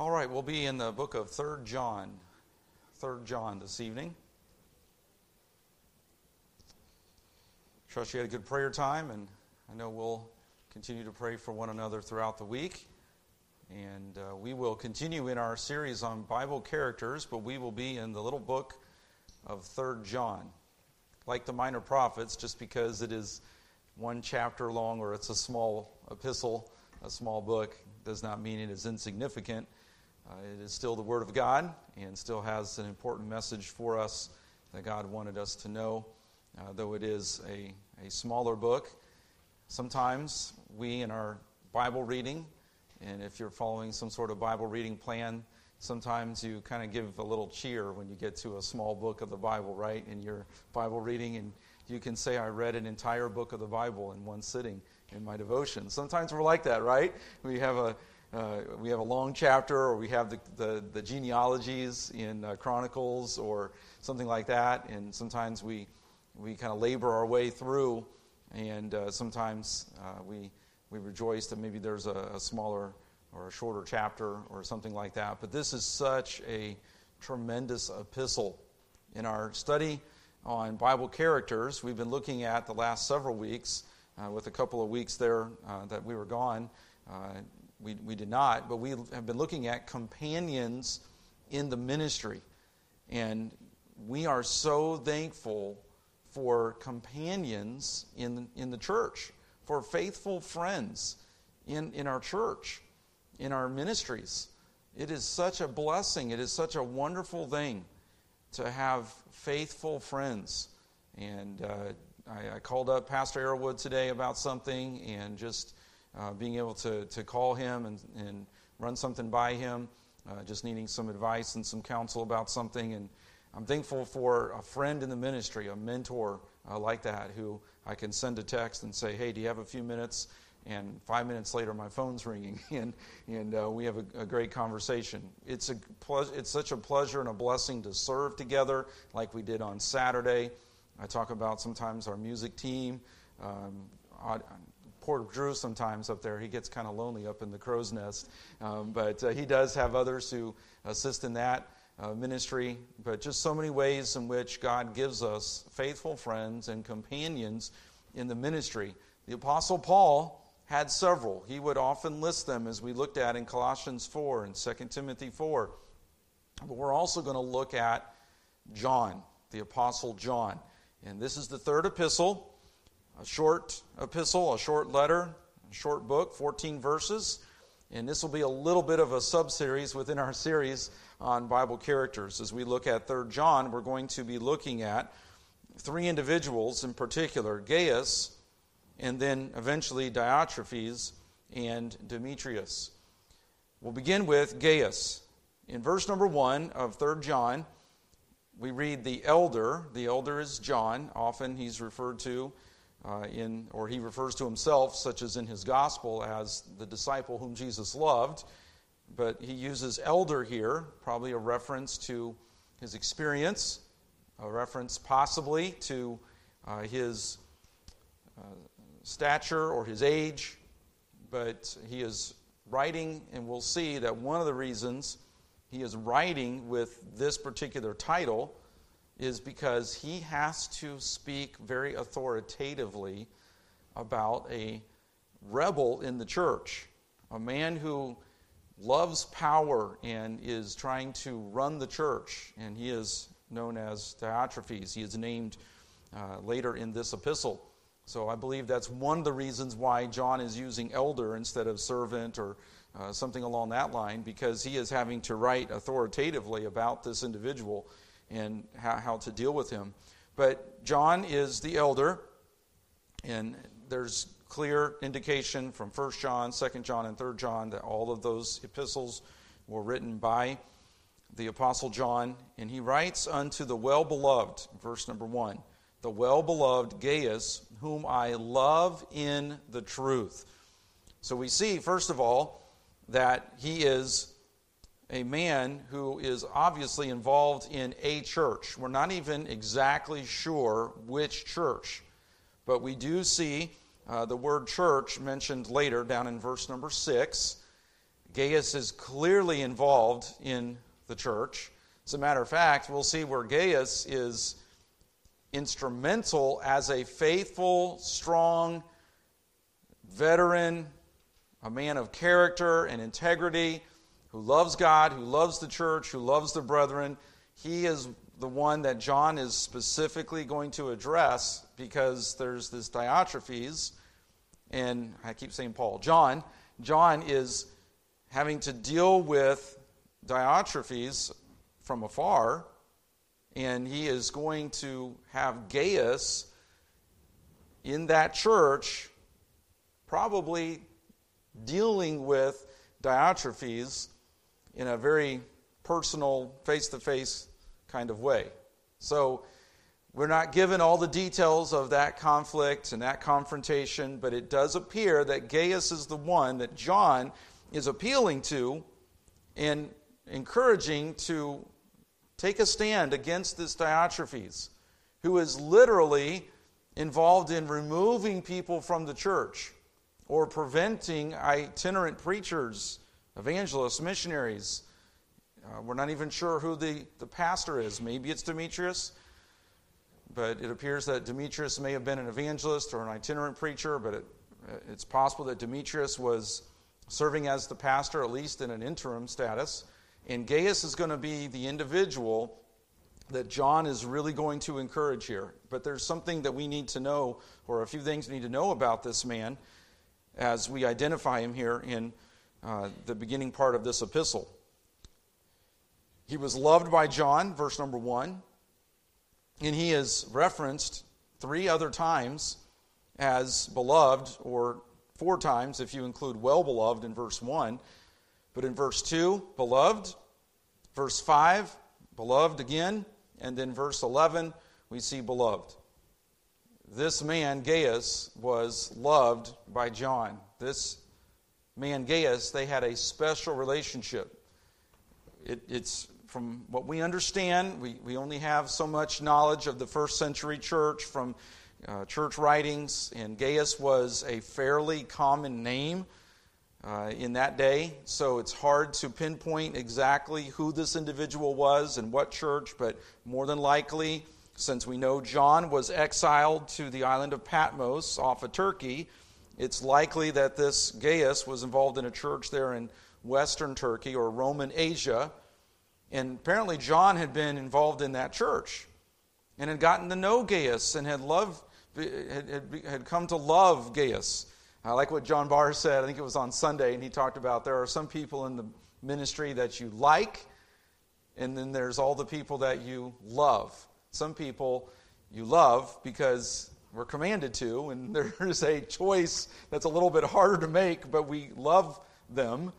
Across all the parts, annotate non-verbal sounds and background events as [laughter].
All right, we'll be in the book of 3rd John. 3rd John this evening. Trust you had a good prayer time, and I know we'll continue to pray for one another throughout the week. And uh, we will continue in our series on Bible characters, but we will be in the little book of 3rd John. Like the minor prophets, just because it is one chapter long or it's a small epistle, a small book, does not mean it is insignificant. Uh, it is still the Word of God and still has an important message for us that God wanted us to know, uh, though it is a, a smaller book. Sometimes we, in our Bible reading, and if you're following some sort of Bible reading plan, sometimes you kind of give a little cheer when you get to a small book of the Bible, right, in your Bible reading, and you can say, I read an entire book of the Bible in one sitting in my devotion. Sometimes we're like that, right? We have a uh, we have a long chapter, or we have the, the, the genealogies in uh, Chronicles, or something like that. And sometimes we, we kind of labor our way through, and uh, sometimes uh, we, we rejoice that maybe there's a, a, smaller or a shorter chapter or something like that. But this is such a tremendous epistle. In our study on Bible characters, we've been looking at the last several weeks, uh, with a couple of weeks there uh, that we were gone we, we did not, but we have been looking at companions in the ministry. And we are so thankful for companions in, in the church, for faithful friends in, in our church, in our ministries. It is such a blessing. It is such a wonderful thing to have faithful friends. And uh, I, I, called up Pastor Arrowwood today about something and just uh, being able to, to call him and, and run something by him, uh, just needing some advice and some counsel about something. And I'm thankful for a friend in the ministry, a mentor uh, like that, who I can send a text and say, hey, do you have a few minutes? And five minutes later, my phone's [laughs] ringing, and, and uh, we have a, a, great conversation. It's, a ple- it's such a pleasure and a blessing to serve together like we did on Saturday. I talk about sometimes our music team. Um, poor Drew sometimes up there. He gets kind of lonely up in the crow's nest. Um, but uh, he does have others who assist in that uh, ministry. But just so many ways in which God gives us faithful friends and companions in the ministry. The Apostle Paul had several. He would often list them as we looked at in Colossians 4 and 2 Timothy 4. But we're also going to look at John, the Apostle John. And this is the third epistle a short epistle, a short letter, a short book, 14 verses. And this will be a little bit of a sub series within our series on Bible characters. As we look at 3 John, we're going to be looking at three individuals in particular Gaius, and then eventually Diotrephes and Demetrius. We'll begin with Gaius. In verse number 1 of 3 John, we read the elder. The elder is John. Often he's referred to uh, in, or he refers to himself, such as in his gospel, as the disciple whom Jesus loved. But he uses elder here, probably a reference to his experience, a reference possibly to uh, his uh, stature or his age. But he is writing, and we'll see that one of the reasons he is writing with this particular title is because he has to speak very authoritatively about a rebel in the church, a man who loves power and is trying to run the church, and he is known as Diotrephes. He is named uh, later in this epistle. So I believe that's one of the reasons why John is using elder instead of servant or uh, something along that line, because he is having to write authoritatively about this individual and how, how to deal with him. But John is the elder, and there's clear indication from 1 John, 2 John, and 3 John that all of those epistles were written by the Apostle John. And he writes unto the well beloved, verse number 1, the well beloved Gaius, whom I love in the truth. So we see, first of all, that he is a man who is obviously involved in a church. We're not even exactly sure which church, but we do see uh, the word church mentioned later down in verse number six. Gaius is clearly involved in the church. As a matter of fact, we'll see where Gaius is instrumental as a faithful, strong veteran, a man of character and integrity, who loves God, who loves the church, who loves the brethren. He is the one that John is specifically going to address because there's this Diotrephes, and I keep saying Paul. John, John is having to deal with Diotrephes from afar, and he is going to have Gaius in that church, probably dealing with Diotrephes in a very personal, face to face kind of way. So, we're not given all the details of that conflict and that confrontation, but it does appear that Gaius is the one that John is appealing to and encouraging to take a stand against this Diotrephes, who is literally involved in removing people from the church or preventing itinerant preachers, evangelists, missionaries. Uh, we're not even sure who the, the pastor is. Maybe it's Demetrius, but it appears that Demetrius may have been an evangelist or an itinerant preacher, but it, it's possible that Demetrius was serving as the pastor, at least in an interim status. And Gaius is going to be the individual that John is really going to encourage here. But there's something that we need to know, or a few things we need to know about this man as we identify him here in uh, the beginning part of this epistle. He was loved by John, verse number one, and he is referenced three other times as beloved or four times if you include well beloved in verse 1. But in verse 2, beloved. Verse 5, beloved again. And then verse 11, we see beloved. This man, Gaius, was loved by John. This man, Gaius, they had a special relationship. It, it's from what we understand, we, we only have so much knowledge of the first century church from uh, church writings, and Gaius was a fairly common name uh, in that day, so it's hard to pinpoint exactly who this individual was and what church, but more than likely, since we know John was exiled to the island of Patmos off of Turkey, it's likely that this Gaius was involved in a church there in western Turkey or Roman Asia. And apparently, John had been involved in that church and had gotten to know Gaius and had loved had, had, had come to love Gaius. I like what John Barr said, I think it was on Sunday, and he talked about there are some people in the ministry that you like, and then there's all the people that you love. Some people you love because we're commanded to, and [laughs] there's a choice that's a little bit harder to make, but we love them,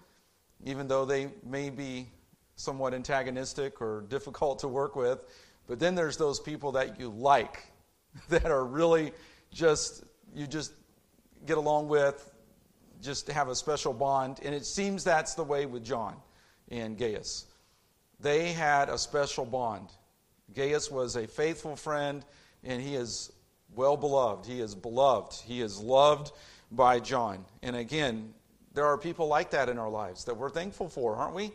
even though they may be somewhat antagonistic or difficult to work with. But then there's those people that you like, [laughs] that are really just, you just get along with, just have a special bond. And it seems that's the way with John and Gaius. They had a special bond. Gaius was a faithful friend, and he is well beloved. He is beloved. He is loved by John. And again, there are people like that in our lives that we're thankful for, aren't we?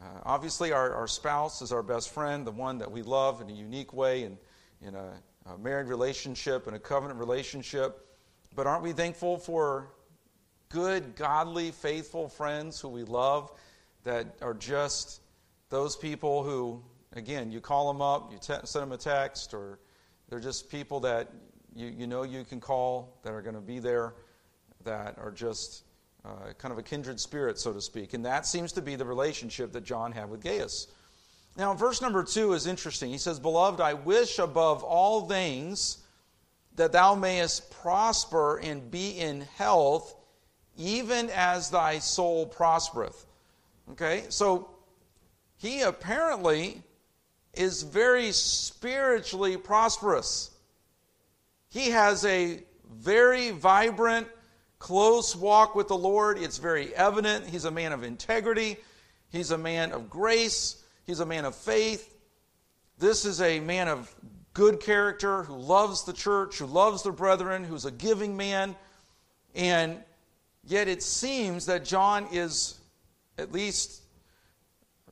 Uh, obviously, our, our spouse is our best friend, the one that we love in a unique way and in a a married relationship and a covenant relationship. But aren't we thankful for good, godly, faithful friends who we love that are just those people who, again, you call them up, you te- send them a text, or they're just people that you, you know you can call that are going to be there, that are just uh, kind of a kindred spirit, so to speak. And that seems to be the relationship that John had with Gaius. Now, verse number two is interesting. He says, Beloved, I wish above all things that thou mayest prosper and be in health, even as thy soul prospereth. Okay, so he apparently is very spiritually prosperous. He has a very vibrant, close walk with the Lord. It's very evident. He's a man of integrity, he's a man of grace. He's a man of faith. This is a man of good character who loves the church, who loves the brethren, who's a giving man. And yet it seems that John is at least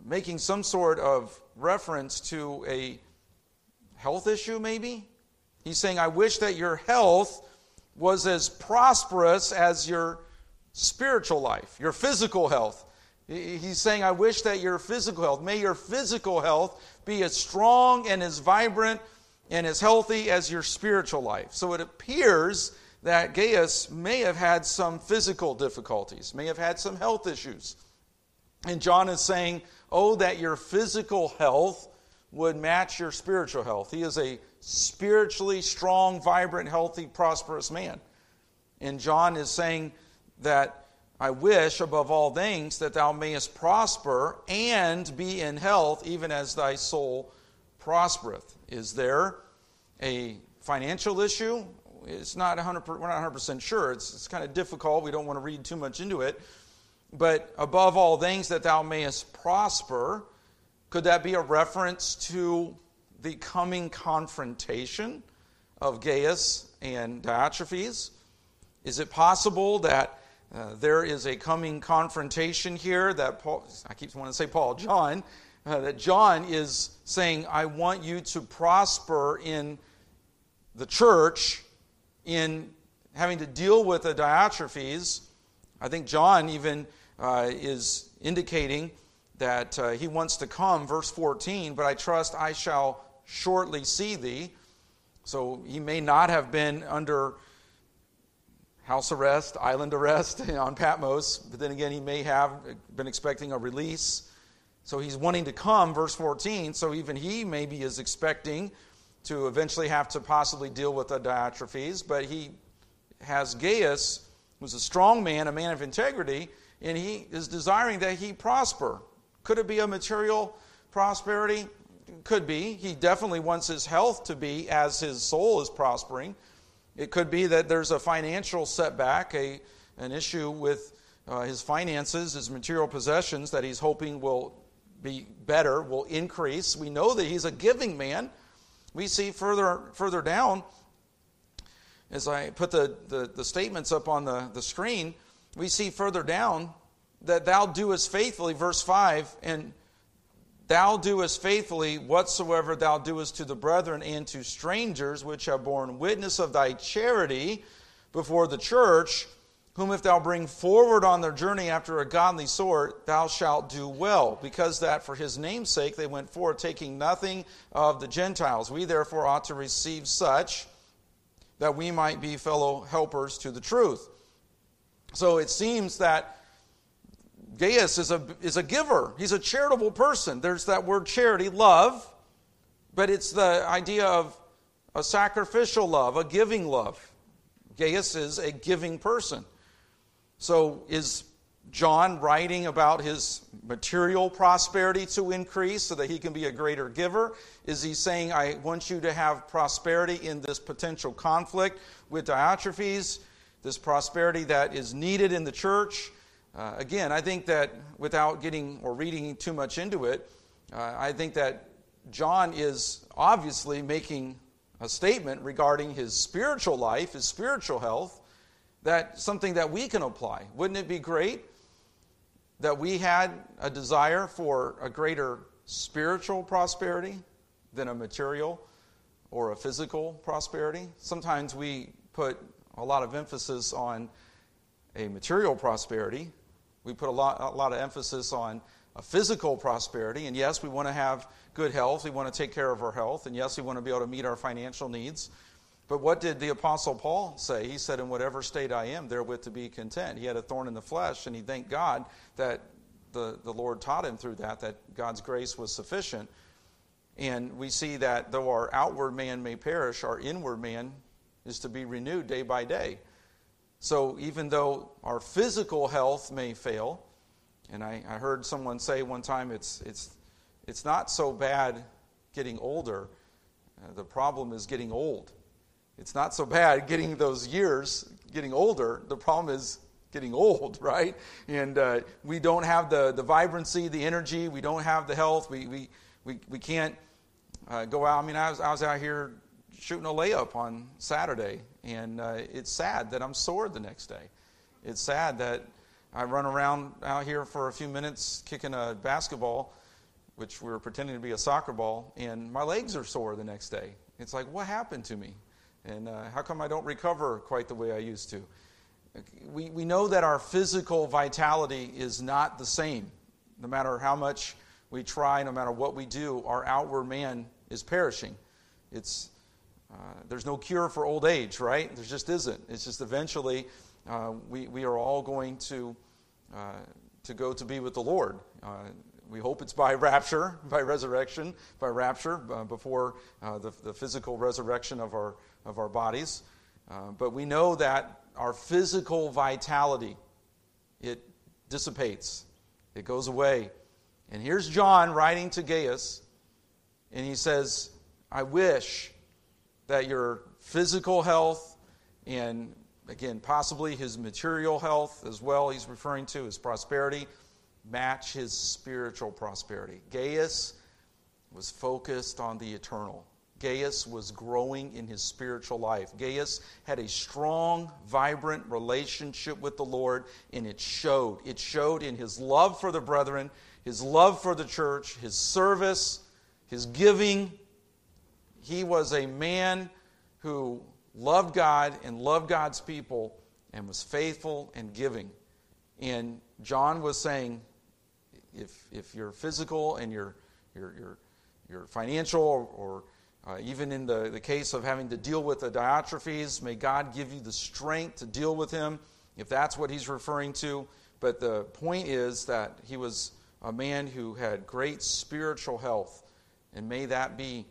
making some sort of reference to a health issue, maybe. He's saying, I wish that your health was as prosperous as your spiritual life, your physical health. He's saying, I wish that your physical health, may your physical health be as strong and as vibrant and as healthy as your spiritual life. So it appears that Gaius may have had some physical difficulties, may have had some health issues. And John is saying, Oh, that your physical health would match your spiritual health. He is a spiritually strong, vibrant, healthy, prosperous man. And John is saying that I wish above all things that thou mayest prosper and be in health, even as thy soul prospereth. Is there a financial issue? It's not 100, we're not 100% sure. It's, it's kind of difficult. We don't want to read too much into it. But above all things that thou mayest prosper, could that be a reference to the coming confrontation of Gaius and Diotrephes? Is it possible that uh, there is a coming confrontation here that Paul, I keep wanting to say Paul, John, uh, that John is saying, I want you to prosper in the church in having to deal with the Diotrephes. I think John even uh, is indicating that uh, he wants to come, verse 14, but I trust I shall shortly see thee. So he may not have been under house arrest, island arrest [laughs] on Patmos, but then again, he may have been expecting a release. So he's wanting to come, verse 14. So even he maybe is expecting to eventually have to possibly deal with the Diotrephes, but he has Gaius, who's a strong man, a man of integrity, and he is desiring that he prosper. Could it be a material prosperity? Could be. He definitely wants his health to be as his soul is prospering. It could be that there's a financial setback, a, an issue with uh, his finances, his material possessions that he's hoping will be better, will increase. We know that he's a giving man. We see further, further down, as I put the, the, the statements up on the, the screen, we see further down that thou doest faithfully, verse 5, and thou doest faithfully whatsoever thou doest to the brethren and to strangers which have borne witness of thy charity before the church, whom if thou bring forward on their journey after a godly sort, thou shalt do well, because that for his name's sake they went forth, taking nothing of the Gentiles. We therefore ought to receive such that we might be fellow helpers to the truth. So it seems that Gaius is a, is a giver. He's a charitable person. There's that word charity, love, but it's the idea of a sacrificial love, a giving love. Gaius is a giving person. So is John writing about his material prosperity to increase so that he can be a greater giver? Is he saying, I want you to have prosperity in this potential conflict with Diotrephes? This prosperity that is needed in the church. Uh, again, I think that without getting or reading too much into it, uh, I think that John is obviously making a statement regarding his spiritual life, his spiritual health, that something that we can apply. Wouldn't it be great that we had a desire for a greater spiritual prosperity than a material or a physical prosperity? Sometimes we put a lot of emphasis on a material prosperity. We put a lot, a lot of emphasis on a physical prosperity. And yes, we want to have good health. We want to take care of our health. And yes, we want to be able to meet our financial needs. But what did the Apostle Paul say? He said, In whatever state I am, therewith to be content. He had a thorn in the flesh, and he thanked God that the, the Lord taught him through that, that God's grace was sufficient. And we see that though our outward man may perish, our inward man is to be renewed day by day. So even though our physical health may fail, and I, I heard someone say one time it's, it's, it's not so bad getting older, uh, the problem is getting old. It's not so bad getting those years, getting older. The problem is getting old, [laughs] right? And uh, we don't have the, the vibrancy, the energy, we don't have the health, we, we, we, we can't uh, go out. I mean, I was, I was out here shooting a layup on Saturday, and uh, it's sad that I'm sore the next day. It's sad that I run around out here for a few minutes kicking a basketball, which we were pretending to be a soccer ball, and my legs are sore the next day. It's like, what happened to me? And uh, how come I don't recover quite the way I used to? We, we know that our physical vitality is not the same. No matter how much we try, no matter what we do, our outward man is perishing. It's, uh, there's no cure for old age, right? There just isn't. It's just eventually uh, we, we are all going to, uh, to go to be with the Lord. Uh, we hope it's by [laughs] rapture, by resurrection, by rapture, uh, before the, the physical resurrection of our, of our bodies. but we know that our physical vitality, it dissipates, it goes away. And here's John writing to Gaius, and he says, I wish that your physical health and again, possibly his material health as well, he's referring to his prosperity, match his spiritual prosperity. Gaius was focused on the eternal. Gaius was growing in his spiritual life. Gaius had a strong, vibrant relationship with the Lord, and it showed. It showed in his love for the brethren, his love for the church, his service, his giving. He was a man who loved God and loved God's people and was faithful and giving. And John was saying, if, if you're physical and you're, you're, you're, you're financial, or, or uh, even in the, the case of having to deal with the Diotrephes, may God give you the strength to deal with him, if that's what he's referring to. But the point is that he was a man who had great spiritual health, and may that be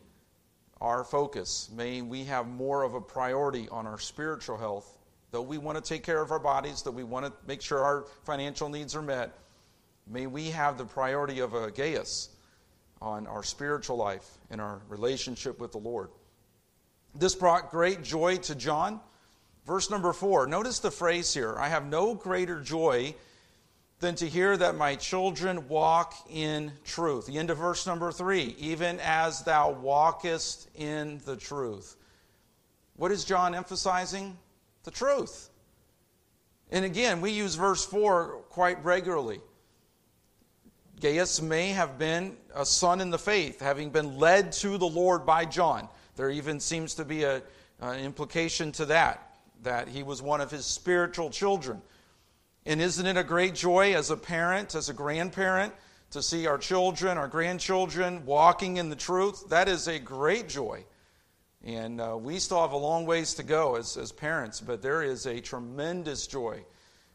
our focus. May we have more of a priority on our spiritual health. Though we want to take care of our bodies, that we want to make sure our financial needs are met, may we have the priority of a Gaius on our spiritual life and our relationship with the Lord. This brought great joy to John. Verse number four, notice the phrase here I have no greater joy than to hear that my children walk in truth. The end of verse number three, even as thou walkest in the truth. What is John emphasizing? The truth. And again, we use verse 4 quite regularly. Gaius may have been a son in the faith, having been led to the Lord by John. There even seems to be an implication to that, that he was one of his spiritual children. And isn't it a great joy as a parent, as a grandparent, to see our children, our grandchildren walking in the truth? That is a great joy. And uh, we still have a long ways to go as, as parents, but there is a tremendous joy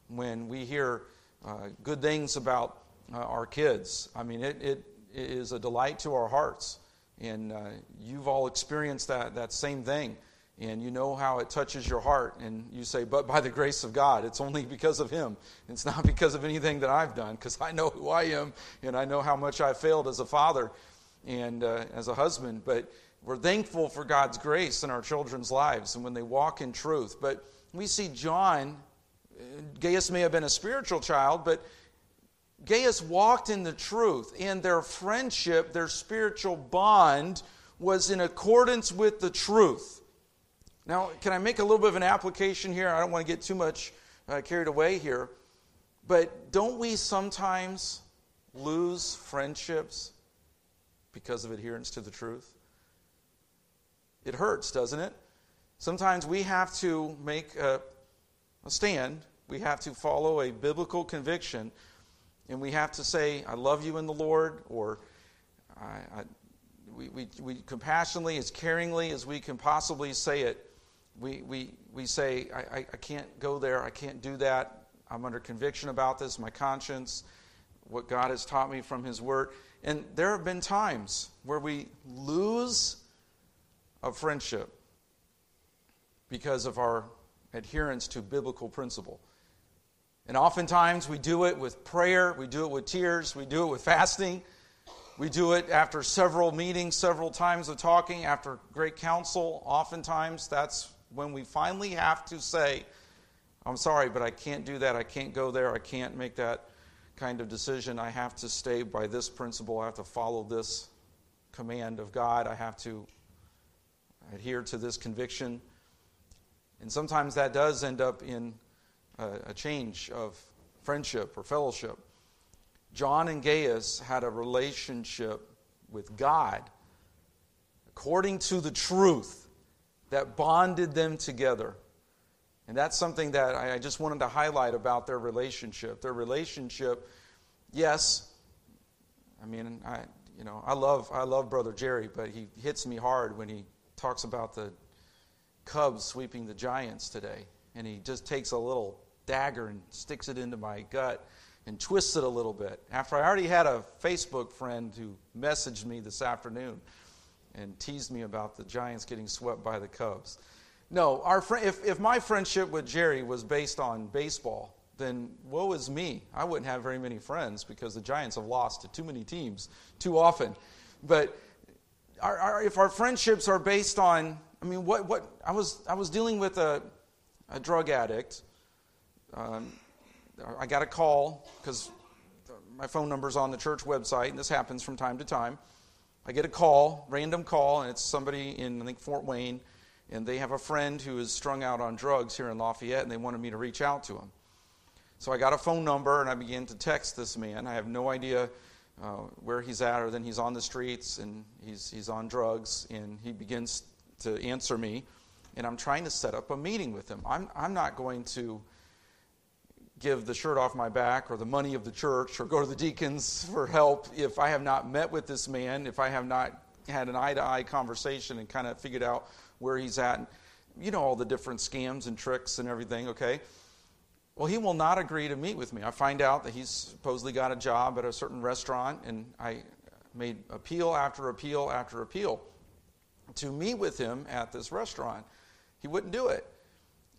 when we hear uh, good things about uh, our kids. I mean, it, it, is a delight to our hearts. And uh, you've all experienced that, that same thing and you know how it touches your heart and you say but by the grace of god it's only because of him. It's not because of anything that i've done because i know who i am and i know how much i failed as a father and uh, as a husband. But we're thankful for god's grace in our children's lives and when they walk in truth. But we see john gaius may have been a spiritual child but gaius walked in the truth and their friendship their spiritual bond was in accordance with the truth now, can I make a little bit of an application here? I don't want to get too much uh, carried away here. But don't we sometimes lose friendships because of adherence to the truth? It hurts, doesn't it? Sometimes we have to make a, a stand, we have to follow a biblical conviction, and we have to say, I love you in the Lord, or I, I, we, we, we compassionately, as caringly as we can possibly say it, we, we, we say, I, I, I can't go there, I can't do that, I'm under conviction about this, my conscience, what God has taught me from His Word. And there have been times where we lose a friendship because of our adherence to biblical principle. And oftentimes we do it with prayer, we do it with tears, we do it with fasting, we do it after several meetings, several times of talking, after great counsel. Oftentimes that's when we finally have to say, I'm sorry, but I can't do that. I can't go there. I can't make that kind of decision. I have to stay by this principle. I have to follow this command of God. I have to adhere to this conviction. And sometimes that does end up in a, change of friendship or fellowship. John and Gaius had a relationship with God according to the truth that bonded them together. And that's something that I just wanted to highlight about their relationship. Their relationship, yes, I mean, I, you know, I love, I love Brother Jerry, but he hits me hard when he talks about the Cubs sweeping the Giants today. And he just takes a little dagger and sticks it into my gut and twists it a little bit. After I already had a Facebook friend who messaged me this afternoon and teased me about the Giants getting swept by the Cubs. No, our fr- if, if my friendship with Jerry was based on baseball, then woe is me. I wouldn't have very many friends because the Giants have lost to too many teams too often. But our, our, if our friendships are based on, I mean, what, what I was I was dealing with a, a drug addict. Um, I got a call because my phone number's on the church website, and this happens from time to time. I get a call, random call, and it's somebody in I think Fort Wayne, and they have a friend who is strung out on drugs here in Lafayette, and they wanted me to reach out to him. So I got a phone number and I began to text this man. I have no idea uh, where he's at, or then he's on the streets and he's, he's on drugs, and he begins to answer me. And I'm trying to set up a meeting with him. I'm, I'm not going to give the shirt off my back or the money of the church or go to the deacons for help if I have not met with this man, if I have not had an eye to eye conversation and kind of figured out where he's at. You know, all the different scams and tricks and everything, okay? Well, he will not agree to meet with me. I find out that he's supposedly got a job at a certain restaurant, and I made appeal after appeal after appeal to meet with him at this restaurant. He wouldn't do it.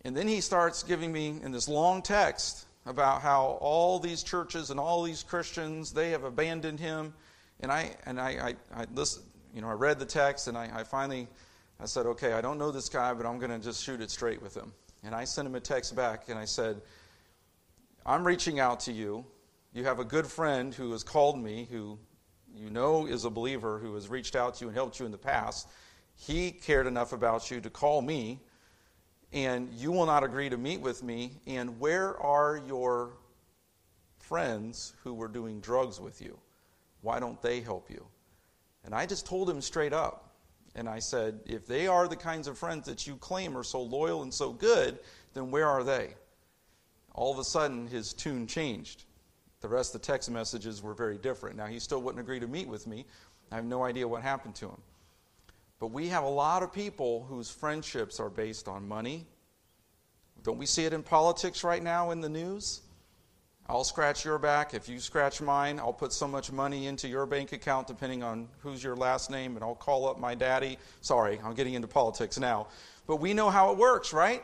And then he starts giving me in this long text about how all these churches and all these Christians they have abandoned him. And I and I I, I you know, I read the text and I, I finally I said, okay, I don't know this guy, but I'm going to just shoot it straight with him. And I sent him a text back and I said, I'm reaching out to you. You have a good friend who has called me, who you know is a believer, who has reached out to you and helped you in the past. He cared enough about you to call me, and you will not agree to meet with me. And where are your friends who were doing drugs with you? Why don't they help you? And I just told him straight up. And I said, if they are the kinds of friends that you claim are so loyal and so good, then where are they? all of a sudden his tune changed. The rest of the text messages were very different. Now, he still wouldn't agree to meet with me. I have no idea what happened to him. But we have a lot of people whose friendships are based on money. Don't we see it in politics right now in the news? I'll scratch your back. If you scratch mine, I'll put so much money into your bank account, depending on who's your last name, and I'll call up my daddy. Sorry, I'm getting into politics now. But we know how it works, right?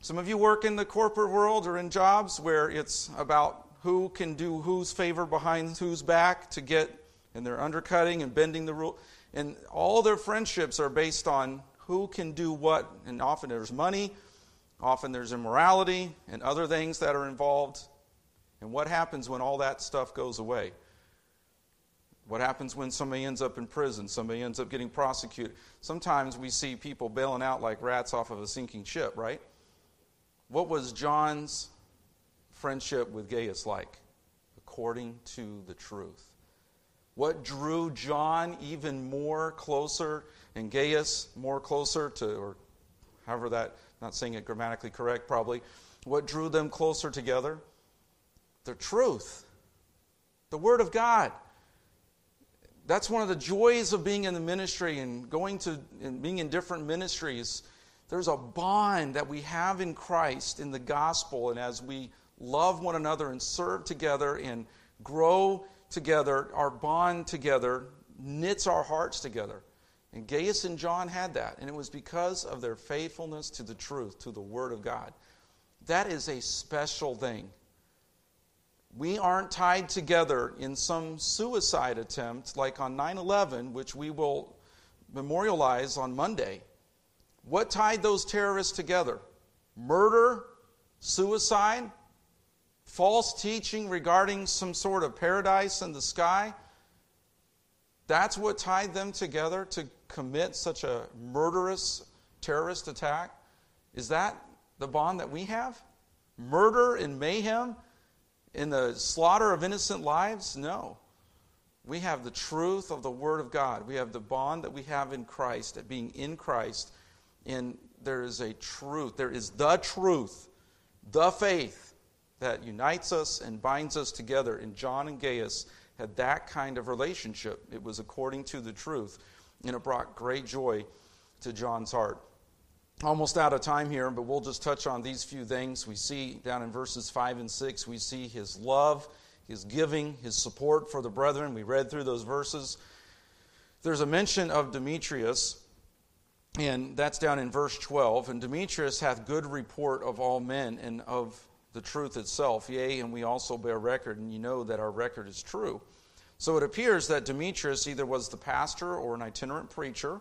Some of you work in the corporate world or in jobs where it's about who can do whose favor behind whose back to get, and they're undercutting and bending the rule. And all their friendships are based on who can do what. And often there's money, often there's immorality, and other things that are involved. And what happens when all that stuff goes away? What happens when somebody ends up in prison? Somebody ends up getting prosecuted. Sometimes we see people bailing out like rats off of a sinking ship, right? What was John's friendship with Gaius like? According to the truth. What drew John even more closer and Gaius more closer to, or however that, not saying it grammatically correct probably, what drew them closer together? The truth, the Word of God. That's one of the joys of being in the ministry and going to and being in different ministries there's a bond that we have in Christ in the gospel, and as we love one another and serve together and grow together, our bond together knits our hearts together. And Gaius and John had that, and it was because of their faithfulness to the truth, to the Word of God. That is a special thing. We aren't tied together in some suicide attempt like on 9 11, which we will memorialize on Monday. What tied those terrorists together? Murder, suicide, false teaching regarding some sort of paradise in the sky. That's what tied them together to commit such a murderous terrorist attack. Is that the bond that we have? Murder and mayhem? in the slaughter of innocent lives? No. We have the truth of the Word of God. We have the bond that we have in Christ, at being in Christ. And there is a truth. There is the truth, the faith that unites us and binds us together. And John and Gaius had that kind of relationship. It was according to the truth. And it brought great joy to John's heart. Almost out of time here, but we'll just touch on these few things. We see down in verses 5 and 6, we see his love his giving, his support for the brethren. We read through those verses. There's a mention of Demetrius, and that's down in verse 12. And Demetrius hath good report of all men and of the truth itself. Yea, and we also bear record, and you know that our record is true. So it appears that Demetrius either was the pastor or an itinerant preacher.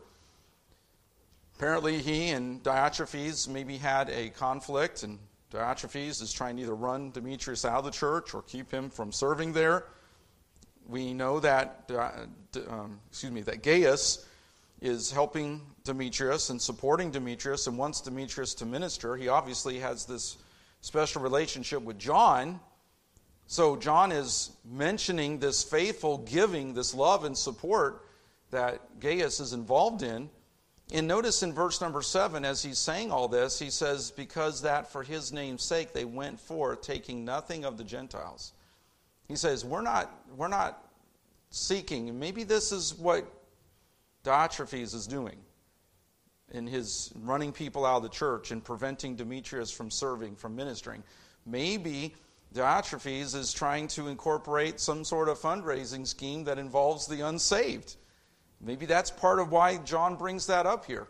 Apparently, he and Diotrephes maybe had a conflict, and Diotrephes is trying to either run Demetrius out of the church or keep him from serving there. We know that, um, excuse me, that Gaius is helping Demetrius and supporting Demetrius and wants Demetrius to minister. He obviously has this special relationship with John. So John is mentioning this faithful giving, this love and support that Gaius is involved in. And notice in verse number seven, as he's saying all this, he says, Because that for his name's sake they went forth, taking nothing of the Gentiles. He says, We're not, we're not seeking, maybe this is what Diotrephes is doing in his running people out of the church and preventing Demetrius from serving, from ministering. Maybe Diotrephes is trying to incorporate some sort of fundraising scheme that involves the unsaved. Maybe that's part of why John brings that up here.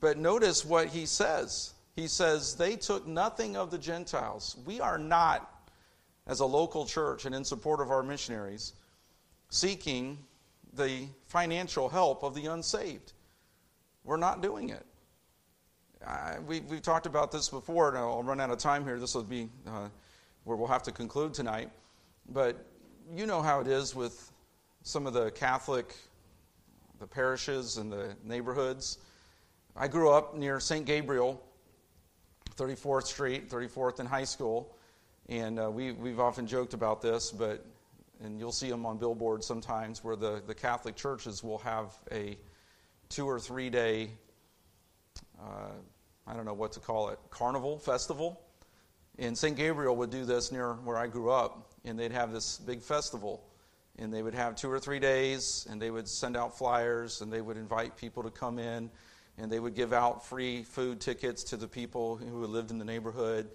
But notice what he says. He says, They took nothing of the Gentiles. We are not, as a local church and in support of our missionaries, seeking the financial help of the unsaved. We're not doing it. I, we, we've talked about this before, and I'll run out of time here. This will be uh, where we'll have to conclude tonight. But you know how it is with some of the Catholic the parishes and the neighborhoods. I grew up near St. Gabriel, 34th Street, 34th in High School, and uh, we, we've often joked about this, but and you'll see them on billboards sometimes where the, the Catholic churches will have a two or three day, uh, I don't know what to call it, carnival festival. And St. Gabriel would do this near where I grew up, and they'd have this big festival and they would have two or three days, and they would send out flyers, and they would invite people to come in, and they would give out free food tickets to the people who lived in the neighborhood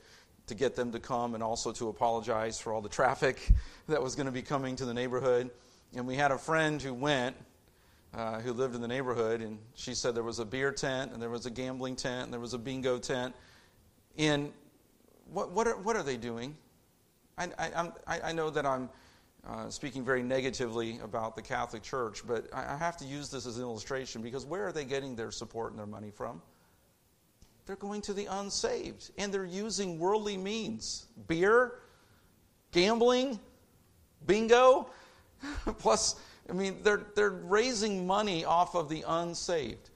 to get them to come and also to apologize for all the traffic [laughs] that was going to be coming to the neighborhood. And we had a friend who went, uh, who lived in the neighborhood, and she said there was a beer tent, and there was a gambling tent, and there was a bingo tent. And what, what, are, what are they doing? I, I, I, know that I'm uh, speaking very negatively about the Catholic Church, but I have to use this as an illustration because where are they getting their support and their money from? They're going to the unsaved, and they're using worldly means beer, gambling, bingo. [laughs] Plus, I mean, they're, they're raising money off of the unsaved.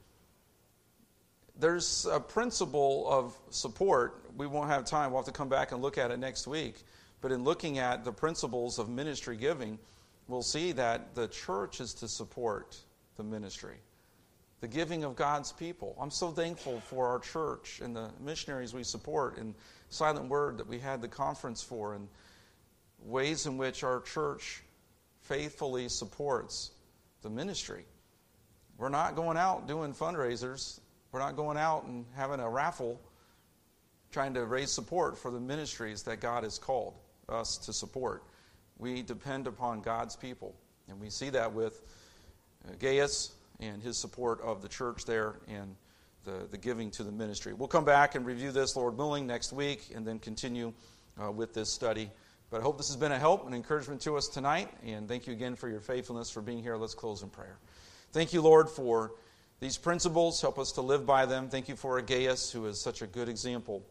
There's a principle of support. We won't have time. We'll have to come back and look at it next week. But in looking at the principles of ministry giving, we'll see that the church is to support the ministry, the giving of God's people. I'm so thankful for our church and the missionaries we support, and Silent Word that we had the conference for, and ways in which our church faithfully supports the ministry. We're not going out doing fundraisers. We're not going out and having a raffle trying to raise support for the ministries that God has called us to support. We depend upon God's people. And we see that with Gaius and his support of the church there and the, the giving to the ministry. We'll come back and review this, Lord willing, next week and then continue uh, with this study. But I hope this has been a help and encouragement to us tonight. And thank you again for your faithfulness for being here. Let's close in prayer. Thank you, Lord, for these principles. Help us to live by them. Thank you for Gaius, who is such a good example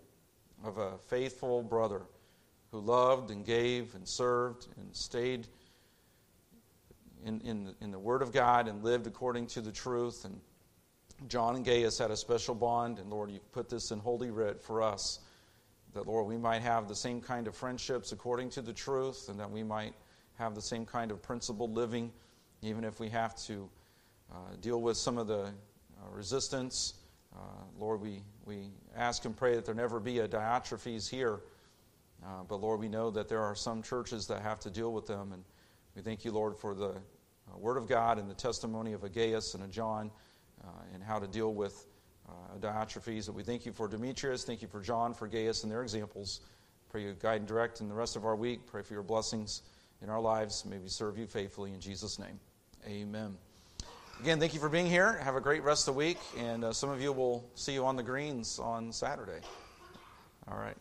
of a faithful brother who loved and gave and served and stayed in, in, in the Word of God and lived according to the truth. And John and Gaius had a special bond, and Lord, you put this in Holy Writ for us that, Lord, we might have the same kind of friendships according to the truth, and that we might have the same kind of principled living, even if we have to uh, deal with some of the uh, resistance. Uh, Lord, we, we ask and pray that there never be a Diotrephes here. Uh, but Lord, we know that there are some churches that have to deal with them, and we thank you, Lord, for the uh, Word of God and the testimony of a Gaius and a John uh, and how to deal with uh, Diotrephes. That we thank you for Demetrius, thank you for John, for Gaius, and their examples. Pray you guide and direct in the rest of our week. Pray for your blessings in our lives. May we serve you faithfully in Jesus' name. Amen. Again, thank you for being here. Have a great rest of the week, and uh, some of you will see you on the greens on Saturday. All right.